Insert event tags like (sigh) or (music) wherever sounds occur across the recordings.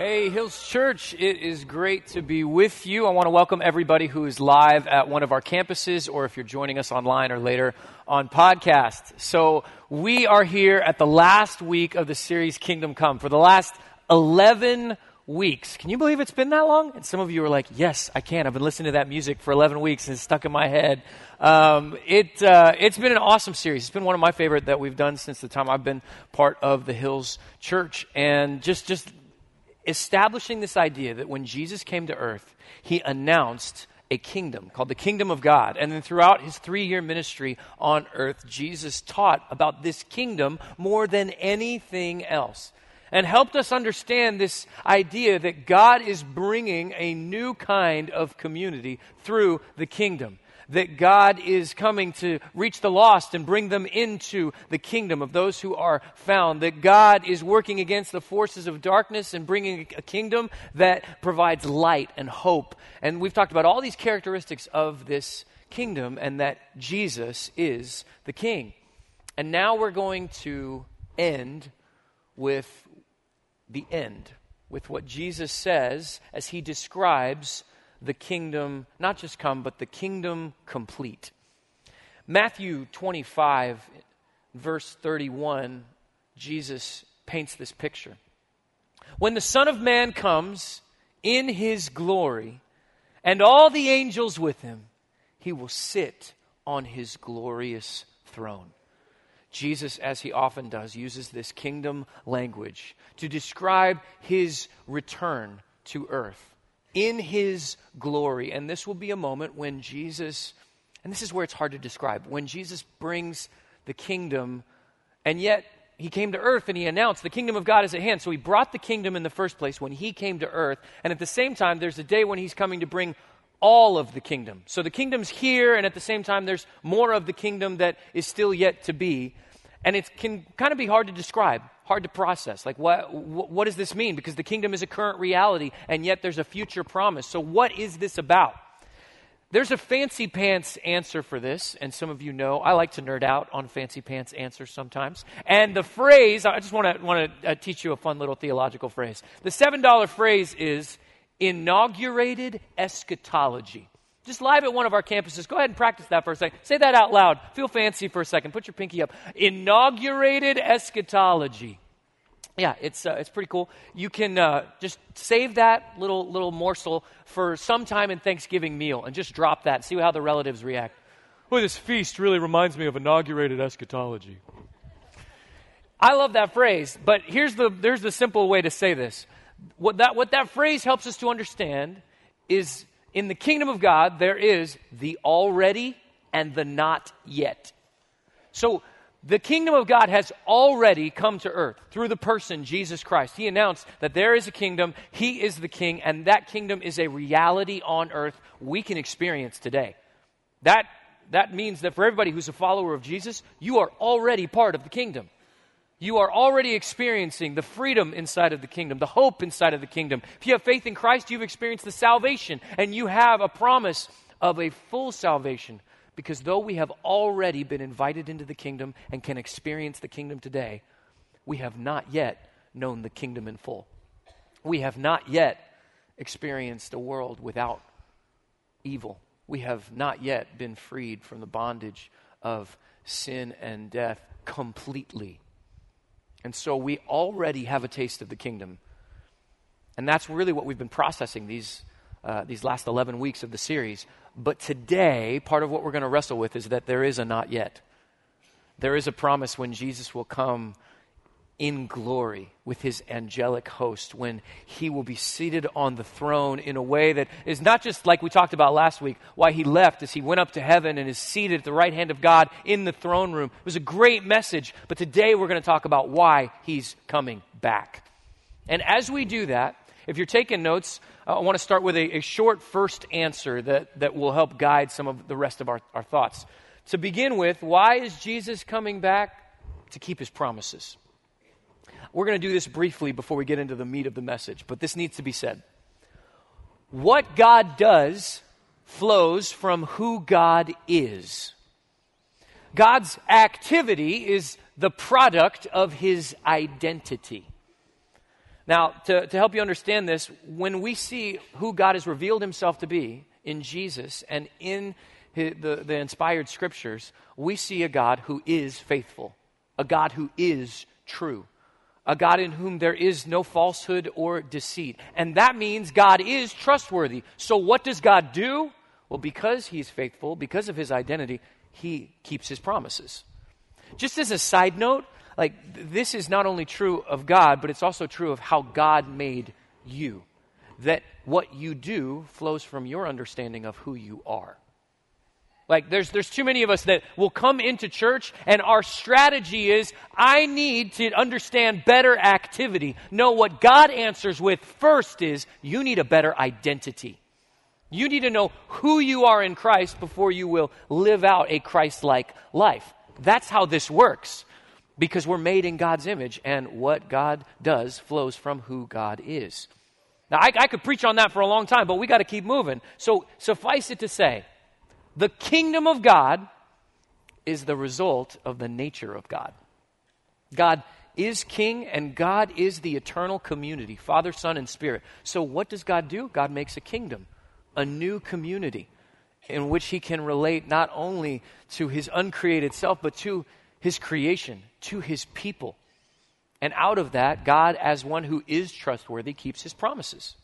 Hey, Hills Church, it is great to be with you. I want to welcome everybody who is live at one of our campuses or if you're joining us online or later on podcast. So, we are here at the last week of the series Kingdom Come. For the last 11 weeks. Can you believe it's been that long? And some of you are like, yes, I can. I've been listening to that music for 11 weeks and it's stuck in my head. Um, it, uh, it's been an awesome series. It's been one of my favorite that we've done since the time I've been part of the Hills Church. And just, just establishing this idea that when Jesus came to earth, he announced a kingdom called the kingdom of God. And then throughout his three year ministry on earth, Jesus taught about this kingdom more than anything else and helped us understand this idea that God is bringing a new kind of community through the kingdom that God is coming to reach the lost and bring them into the kingdom of those who are found, that God is working against the forces of darkness and bringing a kingdom that provides light and hope. And we've talked about all these characteristics of this kingdom and that Jesus is the king. And now we're going to end with the end, with what Jesus says as he describes the kingdom not just come, but the kingdom complete. Matthew 25, verse 31, Jesus paints this picture. When the Son of Man comes in his glory, and all the angels with him, he will sit on his glorious throne. Jesus, as he often does, uses this kingdom language to describe his return to earth in his glory. And this will be a moment when Jesus, and this is where it's hard to describe, when Jesus brings the kingdom, and yet he came to earth and he announced the kingdom of God is at hand. So he brought the kingdom in the first place when he came to earth. And at the same time, there's a day when he's coming to bring all of the kingdom. So the kingdom's here, and at the same time, there's more of the kingdom that is still yet to be. And it can kind of be hard to describe hard to process. Like, what, what does this mean? Because the kingdom is a current reality, and yet there's a future promise. So, what is this about? There's a fancy pants answer for this, and some of you know I like to nerd out on fancy pants answers sometimes. And the phrase, I just want to want to uh, teach you a fun little theological phrase. The seven dollar phrase is inaugurated eschatology. Just live at one of our campuses. Go ahead and practice that for a second. Say that out loud. Feel fancy for a second. Put your pinky up. Inaugurated eschatology. Yeah, it's, uh, it's pretty cool. You can uh, just save that little, little morsel for some time in Thanksgiving meal and just drop that. See how the relatives react. Boy, this feast really reminds me of inaugurated eschatology. I love that phrase, but here's the, there's the simple way to say this. What that, what that phrase helps us to understand is in the kingdom of God, there is the already and the not yet. So, the kingdom of God has already come to earth through the person, Jesus Christ. He announced that there is a kingdom, He is the king, and that kingdom is a reality on earth we can experience today. That, that means that for everybody who's a follower of Jesus, you are already part of the kingdom you are already experiencing the freedom inside of the kingdom, the hope inside of the kingdom. If you have faith in Christ, you've experienced the salvation, and you have a promise of a full salvation. Because though we have already been invited into the kingdom and can experience the kingdom today, we have not yet known the kingdom in full. We have not yet experienced a world without evil. We have not yet been freed from the bondage of sin and death completely. And so we already have a taste of the kingdom. And that's really what we've been processing these, uh, these last 11 weeks of the series. But today, part of what we're going to wrestle with is that there is a not yet. There is a promise when Jesus will come in glory with his angelic host when he will be seated on the throne in a way that is not just like we talked about last week, why he left as he went up to heaven and is seated at the right hand of God in the throne room. It was a great message, but today we're going to talk about why he's coming back. And as we do that, if you're taking notes, uh, I want to start with a, a, short first answer that, that will help guide some of the rest of our, our thoughts. To begin with, why is Jesus coming back? To keep his promises. We're going to do this briefly before we get into the meat of the message, but this needs to be said. What God does flows from who God is. God's activity is the product of his identity. Now, to, to help you understand this, when we see who God has revealed himself to be in Jesus and in his, the, the inspired scriptures, we see a God who is faithful, a God who is true, a God in whom there is no falsehood or deceit. And that means God is trustworthy. So, what does God do? Well, because he's faithful, because of his identity, he keeps his promises. Just as a side note, like this is not only true of God, but it's also true of how God made you. That what you do flows from your understanding of who you are. Like there's there's too many of us that will come into church and our strategy is I need to understand better activity. No, what God answers with first is you need a better identity. You need to know who you are in Christ before you will live out a Christ-like life. That's how this works. Because we're made in God's image and what God does flows from who God is. Now, I, I could preach on that for a long time, but we got to keep moving. So, suffice it to say, the kingdom of God is the result of the nature of God. God is king and God is the eternal community Father, Son, and Spirit. So, what does God do? God makes a kingdom, a new community in which he can relate not only to his uncreated self, but to his creation, to his people. And out of that, God, as one who is trustworthy, keeps his promises.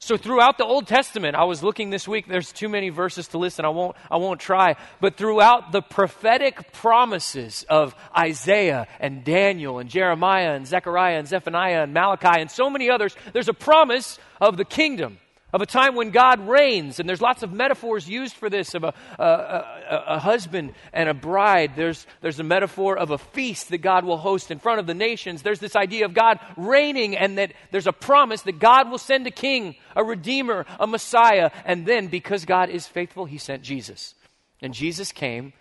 So throughout the Old Testament, I was looking this week, there's too many verses to listen, I won't, I won't try. But throughout the prophetic promises of Isaiah and Daniel and Jeremiah and Zechariah and Zephaniah and Malachi and so many others, there's a promise of the kingdom of a time when God reigns. And there's lots of metaphors used for this of a, a, a, a, husband and a bride. There's, there's a metaphor of a feast that God will host in front of the nations. There's this idea of God reigning and that there's a promise that God will send a king, a redeemer, a Messiah. And then, because God is faithful, he sent Jesus. And Jesus came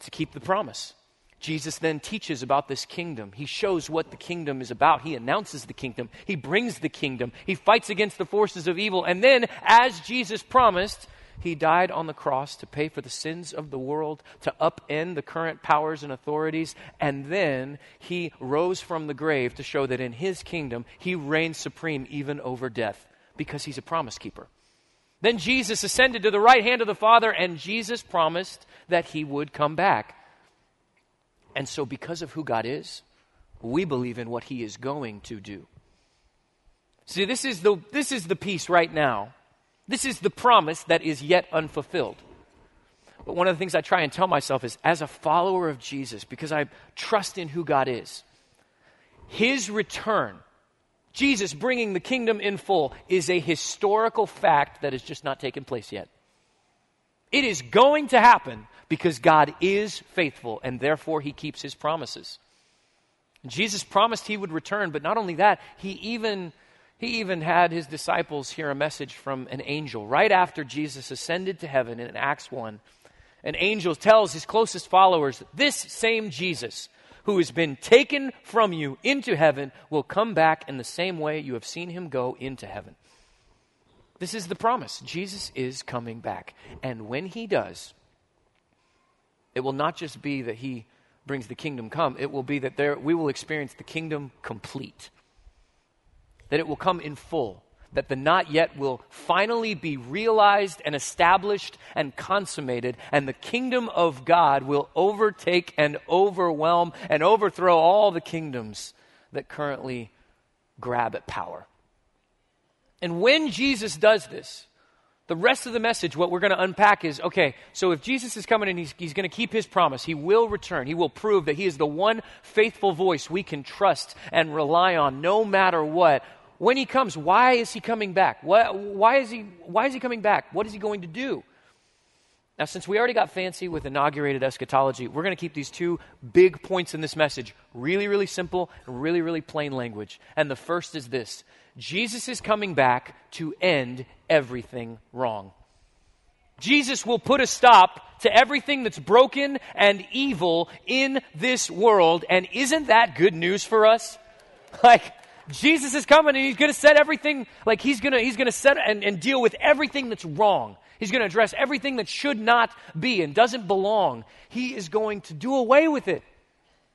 to keep the promise. Jesus then teaches about this kingdom. He shows what the kingdom is about. He announces the kingdom. He brings the kingdom. He fights against the forces of evil. And then, as Jesus promised, he died on the cross to pay for the sins of the world, to upend the current powers and authorities. And then he rose from the grave to show that in his kingdom, he reigns supreme even over death because he's a promise keeper. Then Jesus ascended to the right hand of the Father, and Jesus promised that he would come back. And so, because of who God is, we believe in what He is going to do. See, this is the, this is the piece right now. This is the promise that is yet unfulfilled. But one of the things I try and tell myself is as a follower of Jesus, because I trust in who God is, His return, Jesus bringing the kingdom in full, is a historical fact that has just not taken place yet. It is going to happen, because God is faithful and therefore he keeps his promises. Jesus promised he would return, but not only that, he even he even had his disciples hear a message from an angel right after Jesus ascended to heaven in Acts 1. An angel tells his closest followers, This same Jesus who has been taken from you into heaven will come back in the same way you have seen him go into heaven. This is the promise. Jesus is coming back. And when he does, it will not just be that he brings the kingdom come, it will be that there, we will experience the kingdom complete. That it will come in full. That the not yet will finally be realized and established and consummated, and the kingdom of God will overtake and overwhelm and overthrow all the kingdoms that currently grab at power. And when Jesus does this, the rest of the message, what we're going to unpack is okay, so if Jesus is coming and he's, he's going to keep his promise, he will return. He will prove that he is the one faithful voice we can trust and rely on no matter what. When he comes, why is he coming back? Why, why, is, he, why is he coming back? What is he going to do? Now, since we already got fancy with inaugurated eschatology, we're going to keep these two big points in this message really, really simple and really, really plain language. And the first is this Jesus is coming back to end everything wrong. Jesus will put a stop to everything that's broken and evil in this world. And isn't that good news for us? (laughs) Like, Jesus is coming and he's going to set everything, like, he's going to, he's going to set and, and deal with everything that's wrong. He's going to address everything that should not be and doesn't belong. He is going to do away with it.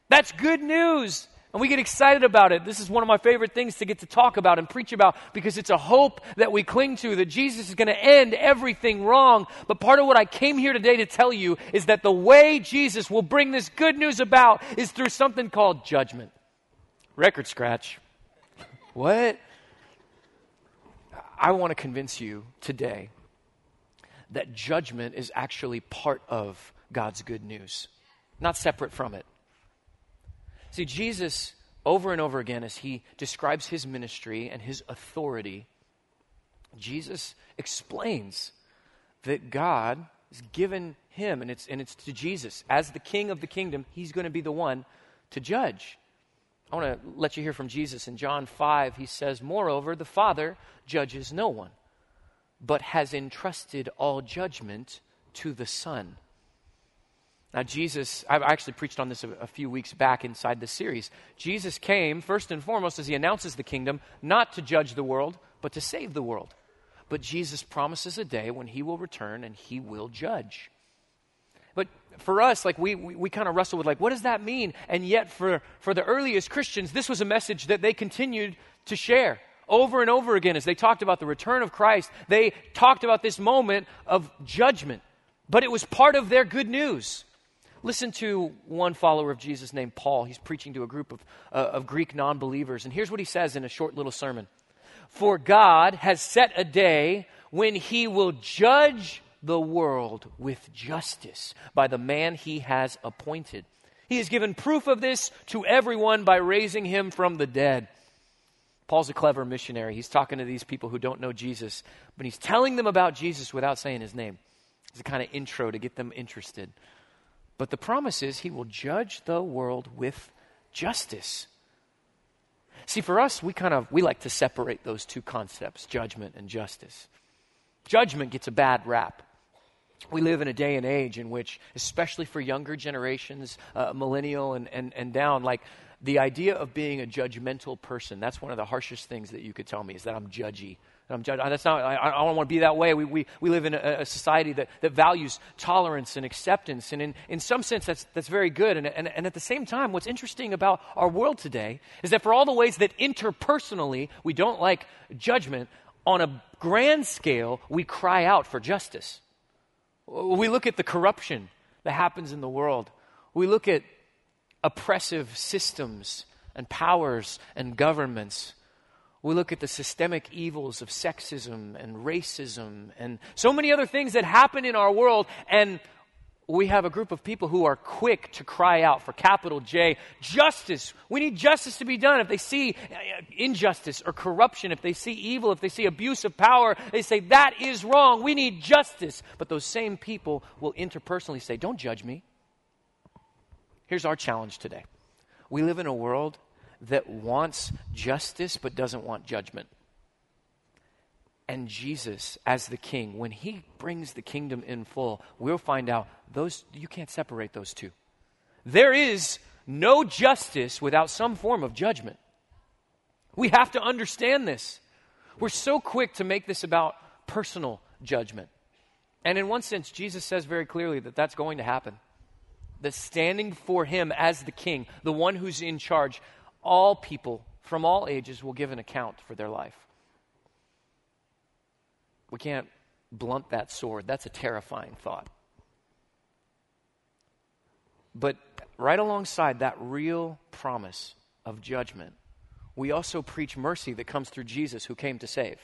That's good news And we get excited about it. This is one of my favorite things to get to talk about and preach about because it's a hope that we cling to that Jesus is going to end everything wrong. But part of what I came here today to tell you is that the way Jesus will bring this good news about is through something called judgment. Record scratch. (laughs) what? I want to convince you today that judgment is actually part of God's good news, not separate from it. See, Jesus, over and over again, as he describes his ministry and his authority, Jesus explains that God has given him, and it's, and it's to Jesus, as the king of the kingdom, he's going to be the one to judge. I want to let you hear from Jesus in John 5. He says, Moreover, the Father judges no one, but has entrusted all judgment to the Son now, Jesus, I've actually preached on this a, a, few weeks back inside the series. Jesus came, first and foremost, as he announces the kingdom, not to judge the world, but to save the world. But Jesus promises a day when he will return and he will judge. But for us, like we, we, we kind of wrestle with like, what does that mean? And yet for, for the earliest Christians, this was a message that they continued to share over and over again as they talked about the return of Christ. They talked about this moment of judgment, but it was part of their good news. Listen to one follower of Jesus named Paul. He's preaching to a group of, uh, of Greek non believers. And here's what he says in a short little sermon For God has set a day when he will judge the world with justice by the man he has appointed. He has given proof of this to everyone by raising him from the dead. Paul's a clever missionary. He's talking to these people who don't know Jesus, but he's telling them about Jesus without saying his name. It's a kind of intro to get them interested. But the promise is he will judge the world with justice. See, for us, we kind of we like to separate those two concepts, judgment and justice. Judgment gets a bad rap. We live in a day and age in which, especially for younger generations, uh, millennial and, and, and down, like the idea of being a judgmental person, that's one of the harshest things that you could tell me is that I'm judgy. I'm judged. That's not, I, I don't want to be that way. We, we, we live in a, a, society that, that values tolerance and acceptance. And in, in some sense, that's, that's very good. And, and, and at the same time, what's interesting about our world today is that for all the ways that interpersonally we don't like judgment, on a grand scale, we cry out for justice. We look at the corruption that happens in the world. We look at oppressive systems and powers and governments. We look at the systemic evils of sexism and racism and so many other things that happen in our world, and we have a group of people who are quick to cry out for capital J justice. We need justice to be done. If they see uh, injustice or corruption, if they see evil, if they see abuse of power, they say, that is wrong. We need justice. But those same people will interpersonally say, don't judge me. Here's our challenge today we live in a world that wants justice but doesn't want judgment. And Jesus, as the king, when he brings the kingdom in full, we'll find out those you can't separate those two. There is no justice without some form of judgment. We have to understand this. We're so quick to make this about personal judgment. And in one sense, Jesus says very clearly that that's going to happen. That standing for him as the king, the one who's in charge, all people from all ages will give an account for their life. We can't blunt that sword. That's a terrifying thought. But right alongside that real promise of judgment, we also preach mercy that comes through Jesus who came to save.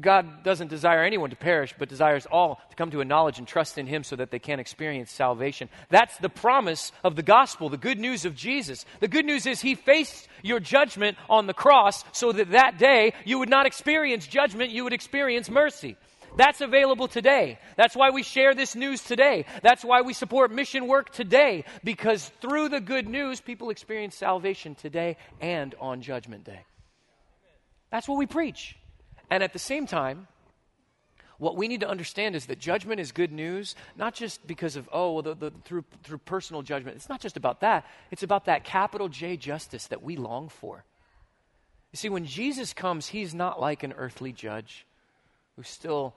God doesn't desire anyone to perish, but desires all to come to a knowledge and trust in Him so that they can experience salvation. That's the promise of the gospel, the good news of Jesus. The good news is He faced your judgment on the cross so that that day you would not experience judgment, you would experience mercy. That's available today. That's why we share this news today. That's why we support mission work today, because through the good news, people experience salvation today and on Judgment Day. That's what we preach. And at the same time, what we need to understand is that judgment is good news, not just because of, oh, well, the, the, through, through personal judgment. It's not just about that. It's about that capital J justice that we long for. You see, when Jesus comes, he's not like an earthly judge who still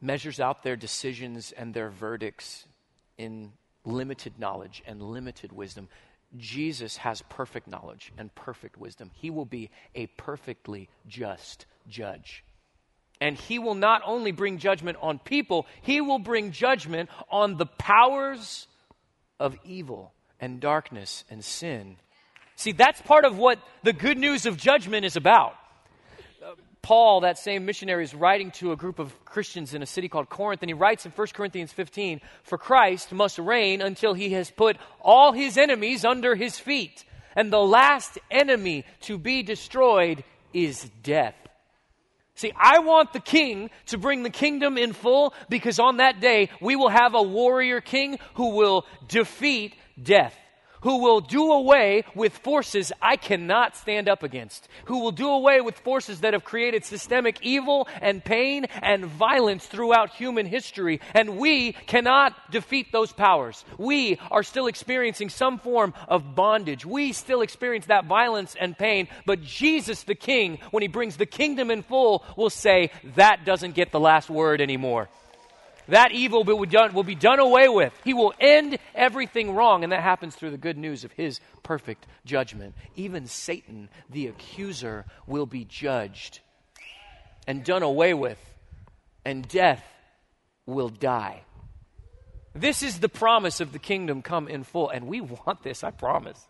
measures out their decisions and their verdicts in limited knowledge and limited wisdom. Jesus has perfect knowledge and perfect wisdom. He will be a perfectly just judge. And he will not only bring judgment on people, he will bring judgment on the powers of evil and darkness and sin. See, that's part of what the good news of judgment is about. Paul, that same missionary, is writing to a group of Christians in a city called Corinth, and he writes in 1 Corinthians 15 For Christ must reign until he has put all his enemies under his feet. And the last enemy to be destroyed is death. See, I want the king to bring the kingdom in full because on that day we will have a warrior king who will defeat death who will do away with forces I cannot stand up against, who will do away with forces that have created systemic evil and pain and violence throughout human history. And we cannot defeat those powers. We are still experiencing some form of bondage. We still experience that violence and pain. But Jesus, the King, when he brings the kingdom in full, will say, that doesn't get the last word anymore. That evil will be, done, will be done away with. He will end everything wrong, and that happens through the good news of his perfect judgment. Even Satan, the accuser, will be judged and done away with, and death will die. This is the promise of the kingdom come in full, and we (laughs) want this, I promise.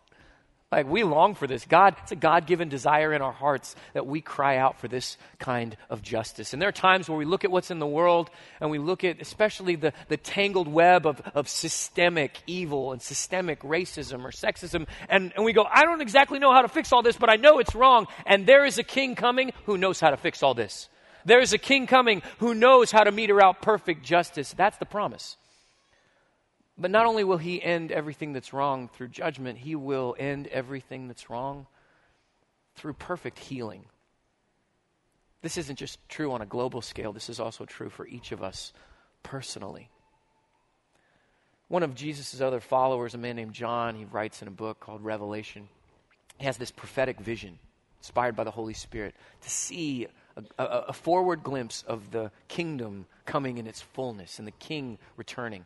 Like we long for this. God, it's a God given desire in our hearts that we cry out for this kind of justice. And there are times where we look at what's in the world and we look at especially the, the tangled web of, of systemic evil and systemic racism or sexism. And, and we go, I don't exactly know how to fix all this, but I know it's wrong. And there is a king coming who knows how to fix all this. There is a king coming who knows how to meter out perfect justice. That's the promise. But not only will he end everything that's wrong through judgment, he will end everything that's wrong through perfect healing. This isn't just true on a global scale, this is also true for each of us personally. One of Jesus' other followers, a man named John, he writes in a book called Revelation. He has this prophetic vision, inspired by the Holy Spirit, to see a, a, a forward glimpse of the kingdom coming in its fullness and the king returning.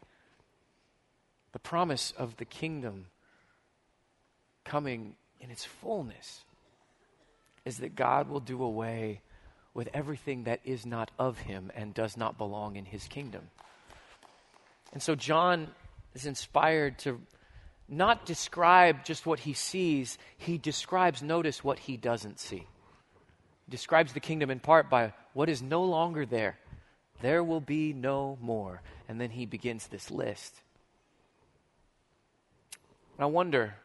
the promise of the kingdom coming in its fullness is that God will do away with everything that is not of him and does not belong in his kingdom. And so John is inspired to not describe just what he sees, he describes, notice, what he doesn't see. He describes the kingdom in part by what is no longer there. There will be no more. And then he begins this list. And I wonder,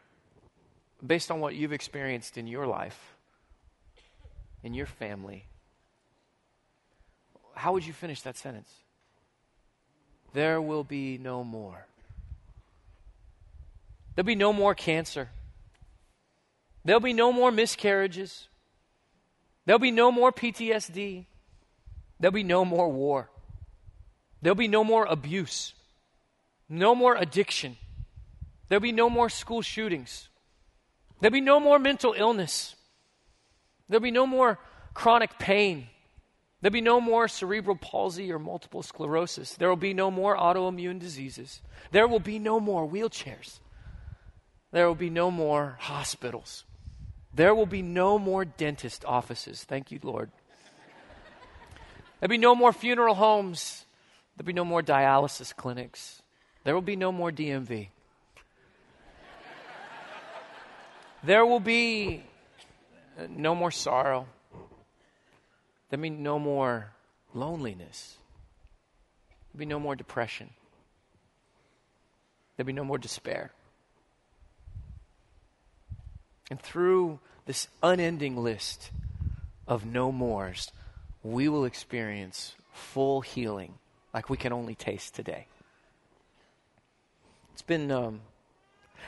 based on what you've experienced in your life, in your family, how would you finish that sentence? There will be no more. There'll be no more cancer. There'll be no more miscarriages. There'll be no more PTSD. There'll be no more war. There'll be no more abuse. No more addiction. There'll be no more school shootings. There'll be no more mental illness. There'll be no more chronic pain. There'll be no more cerebral palsy or multiple sclerosis. There will be no more autoimmune diseases. There will be no more wheelchairs. There will be no more hospitals. There will be no more dentist offices. Thank you, Lord. There'll be no more funeral homes. There'll be no more dialysis clinics. There will be no more DMV. There will be no more sorrow. There'll be no more loneliness. There'll be no more depression. There'll be no more despair. And through this unending list of no mores, we will experience full healing like we can only taste today. It's been um,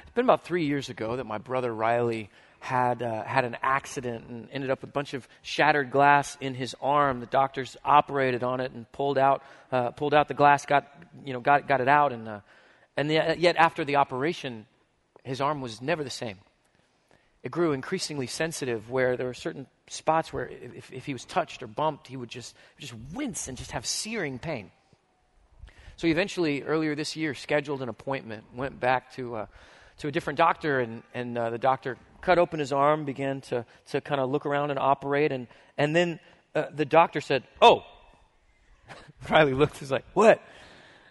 it's been about three years ago that my brother Riley had uh, had an accident and ended up with a bunch of shattered glass in his arm. The doctors operated on it and pulled out uh, pulled out the glass, got you know got got it out, and uh, and the, yet after the operation, his arm was never the same. It grew increasingly sensitive, where there were certain spots where if, if he was touched or bumped, he would just just wince and just have searing pain. So he eventually, earlier this year, scheduled an appointment, went back to, uh, to a different doctor, and, and uh, the doctor cut open his arm, began to, to kind of look around and operate, and, and then uh, the doctor said, Oh! (laughs) Riley looked, he's like, What?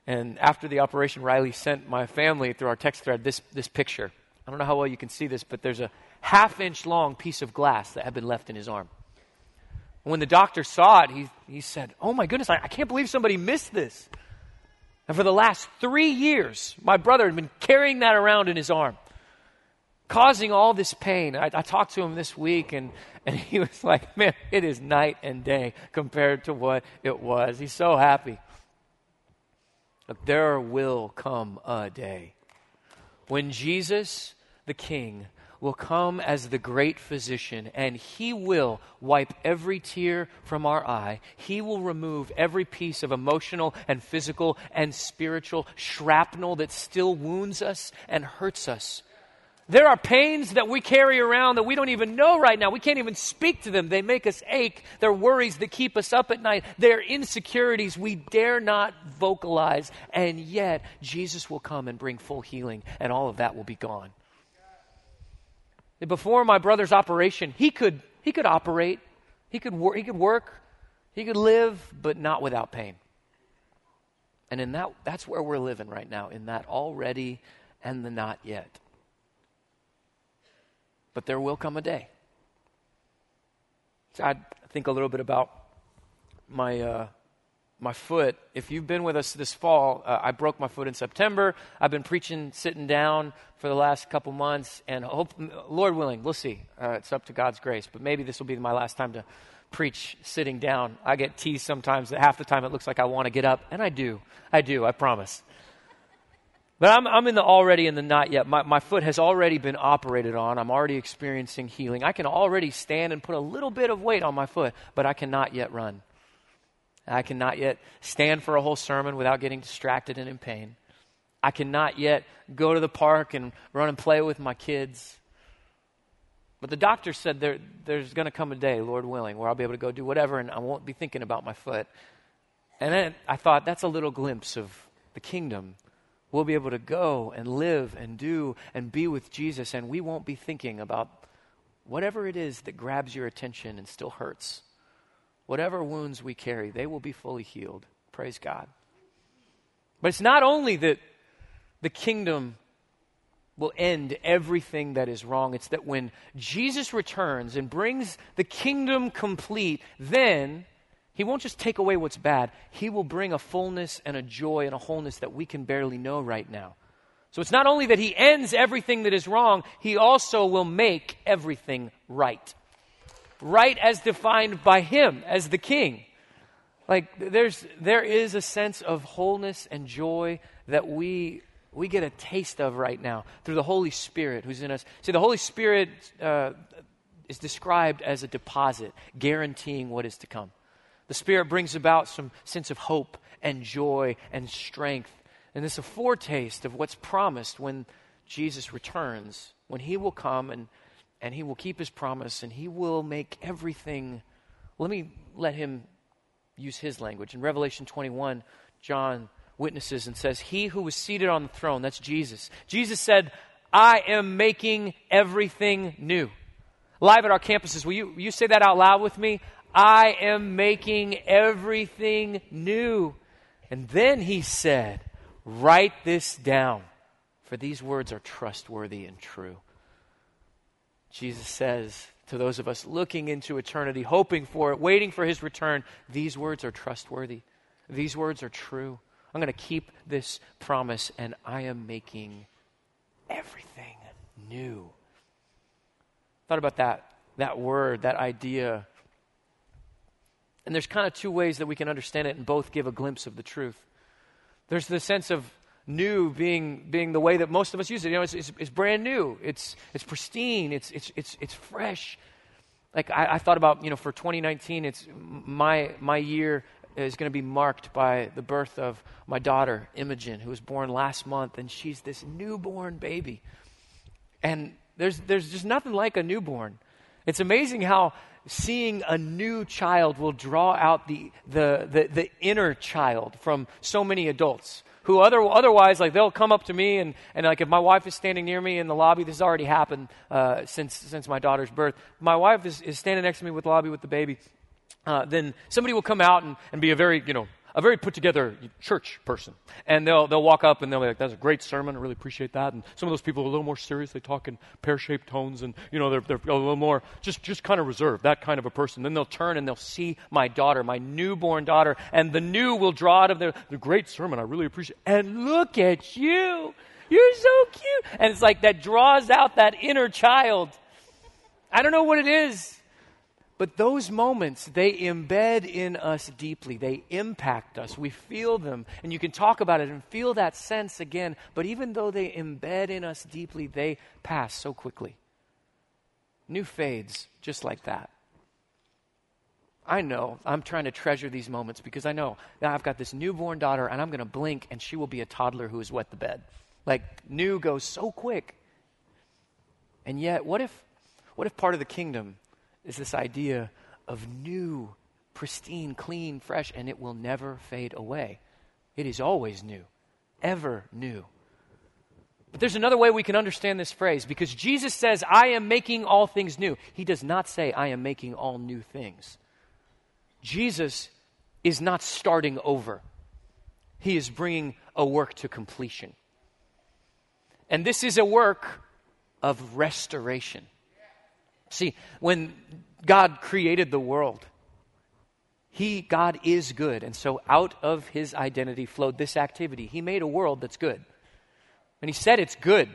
And after the operation, Riley sent my family through our text thread this, this picture. I don't know how well you can see this, but there's a half inch long piece of glass that had been left in his arm. When the doctor saw it, he, he said, Oh my goodness, I, I can't believe somebody missed this. And for the last three years, my brother had been carrying that around in his arm, causing all this pain. I, I, talked to him this week, and, and (laughs) he was like, Man, it is night and day compared to what it was. He's so happy. But there will come a day when Jesus, the King, will come as the great physician, and he will wipe every tear from our eye. He will remove every piece of emotional and physical and spiritual shrapnel that still wounds us and hurts us. There are pains that we carry around that we don't even know right now. We can't even speak to them. They make us ache. They're worries that keep us up at night. They're insecurities we dare not vocalize. And yet, Jesus will come and bring full healing, and all of that will be gone. Before my brother's operation, he could, he could operate, he could, wor- he could work, he could live, but not without pain. And in that, that's where we're living right now, in that already and the not yet. But there will come a day. So I think a little bit about my uh, my foot. If you've been with us this fall, uh, I broke my foot in September. I've been preaching sitting down for the last couple months, and hope, Lord willing, we'll see. Uh, it's up to God's grace, but maybe this will be my last time to preach sitting down. I get teased sometimes that half the time it looks like I want to get up, and I do. I do. I promise. But I'm, I'm in the already and the not yet. My, my foot has already been operated on. I'm already experiencing healing. I can already stand and put a little bit of weight on my foot, but I cannot yet run. I cannot yet stand for a whole sermon without getting distracted and in pain. I cannot yet go to the park and run and play with my kids. But the doctor said there, there's going to come a day, Lord willing, where I'll be able to go do whatever and I won't be thinking about my foot. And then I thought, that's a little glimpse of the kingdom. We'll be able to go and live and do and be with Jesus, and we won't be thinking about whatever it is that grabs your attention and still hurts. Whatever wounds we carry, they will be fully healed. Praise God. But it's not only that the kingdom will end everything that is wrong, it's that when Jesus returns and brings the kingdom complete, then he won't just take away what's bad, he will bring a fullness and a joy and a wholeness that we can barely know right now. So it's not only that he ends everything that is wrong, he also will make everything right right as defined by him as the king. Like there's there is a sense of wholeness and joy that we we get a taste of right now through the Holy Spirit who's in us. See, the Holy Spirit uh, is described as a deposit, guaranteeing what is to come. The Spirit brings about some sense of hope and joy and strength. And it's a foretaste of what's promised when Jesus returns, when He will come and and he will keep his promise and he will make everything. Let me let him use his language. In Revelation 21, John witnesses and says, He who was seated on the throne, that's Jesus. Jesus said, I am making everything new. Live at our campuses, will you, will you say that out loud with me? I am making everything new. And then he said, Write this down, for these words are trustworthy and true. Jesus says to those of us looking into eternity, hoping for it, waiting for his return, these words are trustworthy. These words are true. I'm going to keep this promise, and I am making everything new. Thought about that, that word, that idea. And there's kind of two ways that we can understand it and both give a glimpse of the truth. There's the sense of new being, being the way that most of us use it. You know, it's, it's, it's brand new, it's, it's pristine, it's, it's, it's, it's fresh. Like I, I thought about, you know, for 2019, it's my, my year is going to be marked by the birth of my daughter, Imogen, who was born last month, and she's this newborn baby. And there's, there's just nothing like a newborn. It's amazing how seeing a new child will draw out the, the, the, the inner child from so many adults who other, otherwise, like, they'll come up to me and, and, like, if my wife is standing near me in the lobby, this has already happened uh, since, since my daughter's birth. My wife is, is standing next to me with the lobby with the baby. Uh, then somebody will come out and, and be a very, you know, a very put together church person. And they'll, they'll walk up and they'll be like, that's a great sermon. I really appreciate that. And some of those people are a little more serious. They talk in pear shaped tones and, you know, they're, they're a little more just, just kind of reserved, that kind of a person. Then they'll turn and they'll see my daughter, my newborn daughter, and the new will draw out of their, the great sermon. I really appreciate it. And look at you. You're so cute. And it's like that draws out that inner child. I don't know what it is. But those moments, they embed in us deeply. They impact us. We feel them. And you can talk about it and feel that sense again. But even though they embed in us deeply, they pass so quickly. New fades just like that. I know I'm trying to treasure these moments because I know now I've got this newborn daughter and I'm going to blink and she will be a toddler who has wet the bed. Like new goes so quick. And yet, what if, what if part of the kingdom is this idea of new, pristine, clean, fresh, and it will never fade away. It is always new, ever new. But there's another way we can understand this phrase because Jesus says, I am making all things new. He does not say, I am making all new things. Jesus is not starting over, He is bringing a work to completion. And this is a work of restoration. See, when God created the world, he, God is good. And so out of his identity flowed this activity. He made a world that's good. And he said it's good.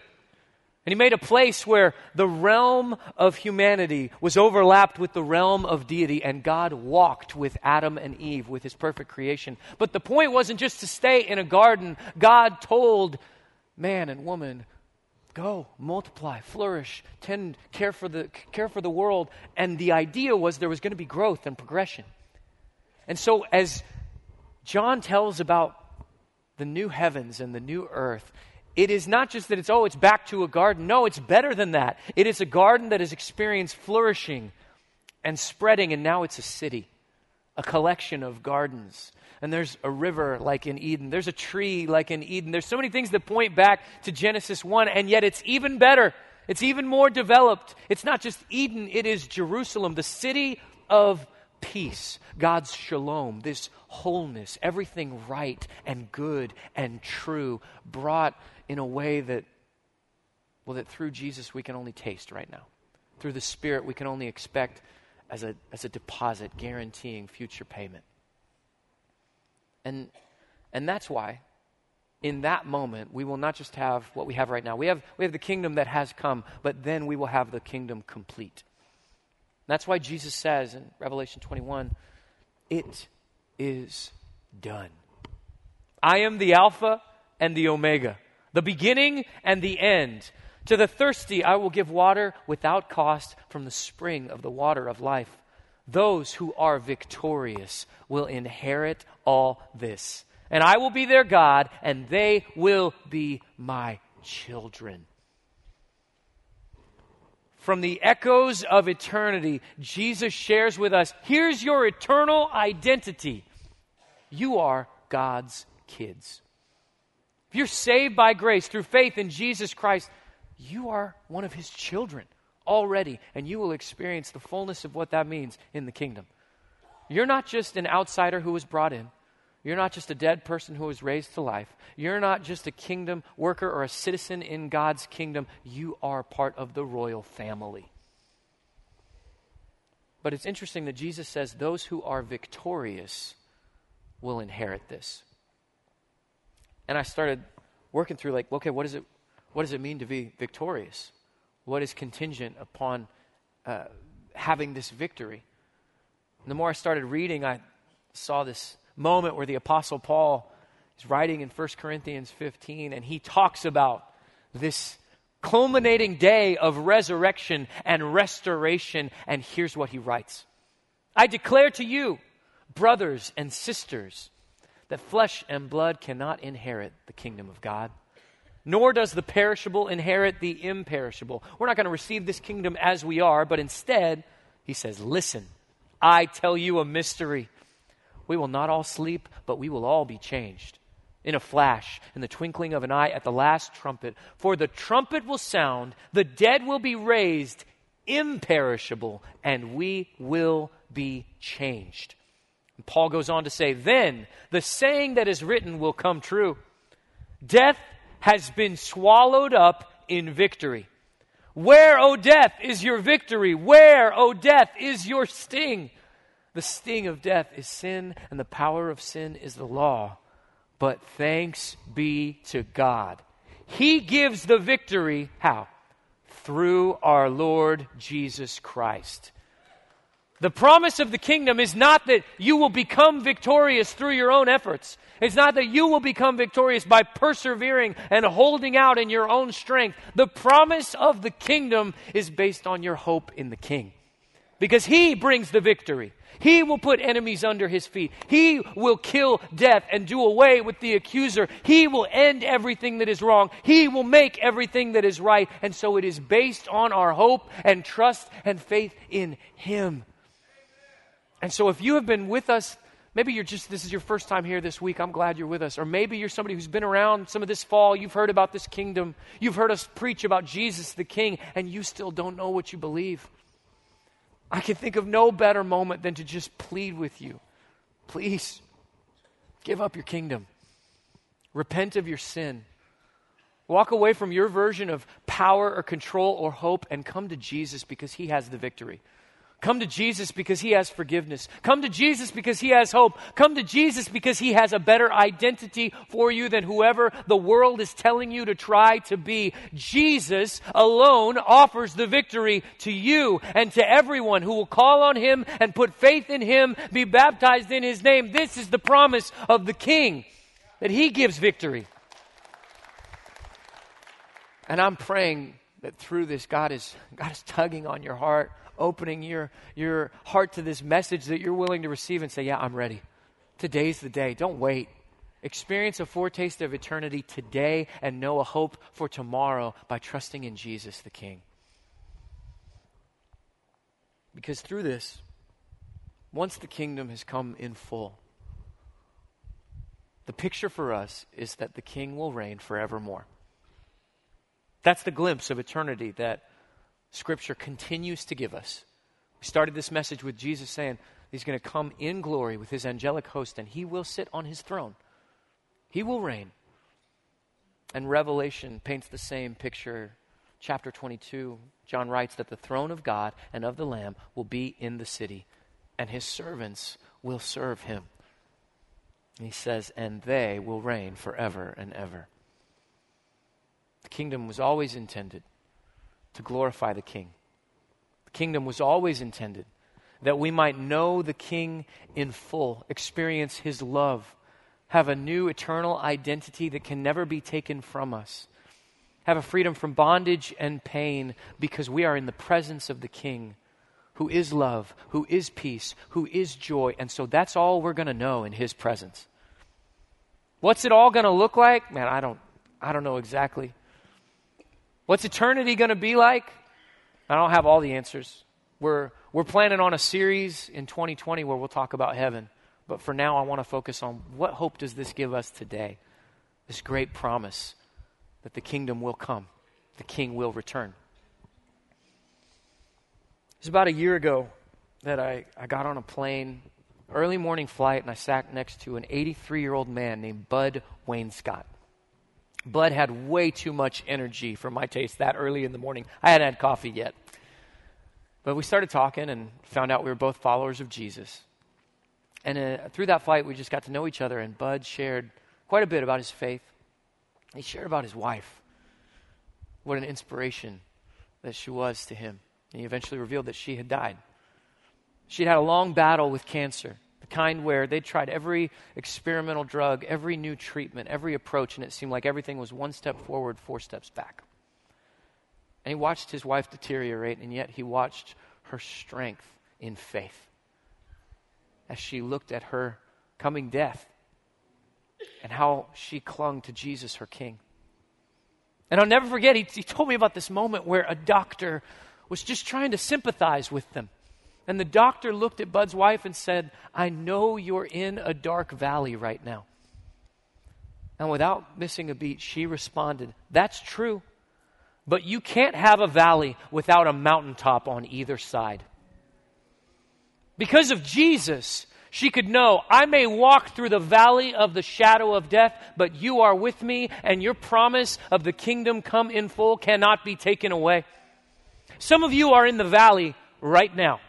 And he made a place where the realm of humanity was overlapped with the realm of deity, and God walked with Adam and Eve with his perfect creation. But the point wasn't just to stay in a garden. God told man and woman, Go, multiply, flourish, tend, care for the, care for the world. And the idea was there was going to be growth and progression. And so, as John tells about the new heavens and the new earth, it is not just that it's, oh, it's back to a garden. No, it's better than that. It is a garden that has experienced flourishing and spreading, and now it's a city, a collection of gardens and there's a river like in Eden. There's a tree like in Eden. There's so many things that point back to Genesis 1, and yet it's even better. It's even more developed. It's not just Eden, it is Jerusalem, the city of peace, God's shalom, this wholeness, everything right and good and true, brought in a way that, well, that through Jesus we can only taste right now. Through the Spirit we can only expect as a, as a deposit guaranteeing future payment. And, and that's why, in that moment, we will not just have what we have right now. We have, we have the kingdom that has come, but then we will have the kingdom complete. That's why Jesus says in Revelation 21 it is done. I am the Alpha and the Omega, the beginning and the end. To the thirsty, I will give water without cost from the spring of the water of life. Those who are victorious will inherit all this. And I will be their God, and they will be my children. From the echoes of eternity, Jesus shares with us here's your eternal identity. You are God's kids. If you're saved by grace through faith in Jesus Christ, you are one of his children already, and you will experience the fullness of what that means in the kingdom. You're not just an outsider who was brought in. You're not just a dead person who was raised to life. You're not just a kingdom worker or a citizen in God's kingdom. You are part of the royal family. But it's interesting that Jesus says those who are victorious will inherit this. And I started working through like, okay, what, is it, what does it mean to be victorious? What is contingent upon uh, having this victory. And the more I started reading, I saw this moment where the Apostle Paul is writing in 1 Corinthians 15, and he talks about this culminating day of resurrection and restoration. And here's what he writes I declare to you, brothers and sisters, that flesh and blood cannot inherit the kingdom of God, nor does the perishable inherit the imperishable. We're not going to receive this kingdom as we are, but instead, he says, Listen, I tell you a mystery. We will not all sleep, but we will all be changed in a flash, in the twinkling of an eye, at the last trumpet. For the trumpet will sound, the dead will be raised imperishable, and we will be changed. And Paul goes on to say, Then the saying that is written will come true Death has been swallowed up in victory. Where, O death, is your victory? Where, O death, is your sting? The sting of death is sin, and the power of sin is the law. But thanks be to God. He gives the victory, how? Through our Lord Jesus Christ. The promise of the kingdom is not that you will become victorious through your own efforts. It's not that you will become victorious by persevering and holding out in your own strength. The promise of the kingdom is based on your hope in the king because he brings the victory. He will put enemies under his feet. He will kill death and do away with the accuser. He will end everything that is wrong. He will make everything that is right. And so it is based on our hope and trust and faith in him. And so if you have been with us, maybe you're just, this is your first time here this week, I'm glad you're with us. Or maybe you're somebody who's been around some of this fall, you've heard about this kingdom, you've heard us preach about Jesus the King, and you still don't know what you believe. I can think of no better moment than to just plead with you. Please, give up your kingdom. Repent of your sin. Walk away from your version of power or control or hope and come to Jesus because he has the victory. Come to Jesus because he has forgiveness. Come to Jesus because he has hope. Come to Jesus because he has a better identity for you than whoever the world is telling you to try to be. Jesus alone offers the victory to you and to everyone who will call on him and put faith in him, be baptized in his name. This is the promise of the King that he gives victory. And I'm praying that through this, God is, God is tugging on your heart opening your, your heart to this message that you're willing to receive and say, Yeah, I'm ready. Today's the day. Don't wait. Experience a foretaste of eternity today and know a hope for tomorrow by trusting in Jesus the King. Because through this, once the kingdom has come in full, the picture for us is that the king will reign forevermore. That's the glimpse of eternity that Scripture continues to give us. We started this message with Jesus saying he's going to come in glory with his angelic host and he will sit on his throne. He will reign. And Revelation paints the same picture. Chapter 22, John writes that the throne of God and of the Lamb will be in the city, and his servants will serve him. he says, and they will reign forever and ever. The kingdom was always intended to glorify the King. The kingdom was always intended that we might know the King in full, experience his love, have a new eternal identity that can never be taken from us, have a freedom from bondage and pain because we are in the presence of the King who is love, who is peace, who is joy. And so that's all we're going to know in his presence. What's it all going to look like? Man, I don't I don't know exactly. What's eternity going to be like? I don't have all the answers. We're, we're planning on a series in 2020 where we'll talk about heaven. But for now, I want to focus on what hope does this give us today? This great promise that the kingdom will come, the king will return. It was about a year ago that I, I got on a plane, early morning flight, and I sat next to an 83 year old man named Bud Wainscott. Bud had way too much energy for my taste that early in the morning. I hadn't had coffee yet. But we started talking and found out we were both followers of Jesus. And uh, through that flight, we just got to know each other, and Bud shared quite a bit about his faith. He shared about his wife, what an inspiration that she was to him. And he eventually revealed that she had died. She'd had a long battle with cancer. Kind where they tried every experimental drug, every new treatment, every approach, and it seemed like everything was one step forward, four steps back. And he watched his wife deteriorate, and yet he watched her strength in faith as she looked at her coming death and how she clung to Jesus, her king. And I'll never forget, he, he told me about this moment where a doctor was just trying to sympathize with them. And the doctor looked at Bud's wife and said, I know you're in a dark valley right now. And without missing a beat, she responded, That's true. But you can't have a valley without a mountaintop on either side. Because of Jesus, she could know, I may walk through the valley of the shadow of death, but you are with me, and your promise of the kingdom come in full cannot be taken away. Some of you are in the valley right now.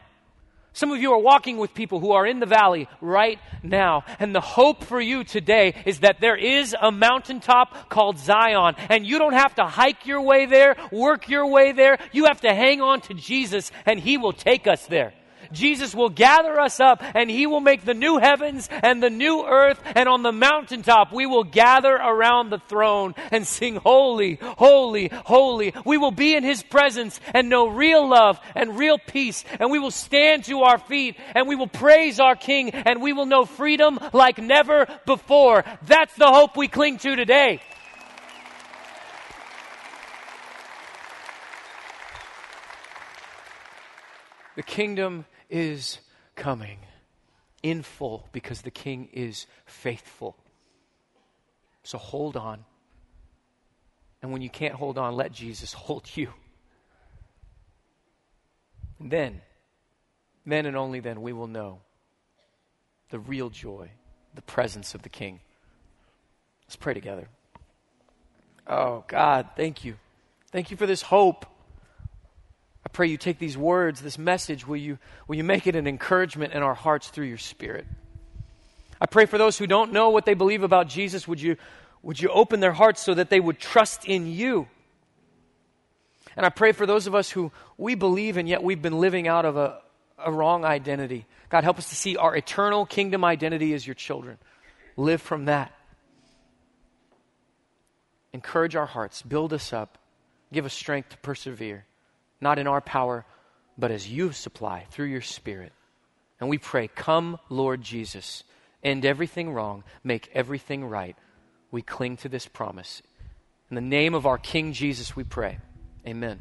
Some of you are walking with people who are in the valley right now. And the hope for you today is that there is a mountaintop called Zion. And you don't have to hike your way there, work your way there. You have to hang on to Jesus and He will take us there. Jesus will gather us up and he will make the new heavens and the new earth. And on the mountaintop, we will gather around the throne and sing, Holy, Holy, Holy. We will be in his presence and know real love and real peace. And we will stand to our feet and we will praise our King and we will know freedom like never before. That's the hope we cling to today. The kingdom is coming in full because the king is faithful. So hold on. And when you can't hold on, let Jesus (laughs) hold you. And then, then and only then, we will know the real joy, the presence of the King. Let's pray together. Oh, God, thank you. Thank you for this hope. Pray you take these words, this message, will you, will you make it an encouragement in our hearts through your Spirit? I pray for those who don't know what they believe about Jesus, would you, would you open their hearts so that they would trust in you? And I pray for those of us who we believe and yet we've been living out of a, a wrong identity. God, help us to see our eternal kingdom identity as your children. Live from that. Encourage our hearts, build us up, give us strength to persevere not in our power, but as you supply through your Spirit. And we pray, Come, Lord Jesus, end everything wrong, make everything right. We cling to this promise. In the name of our King Jesus, we pray. Amen.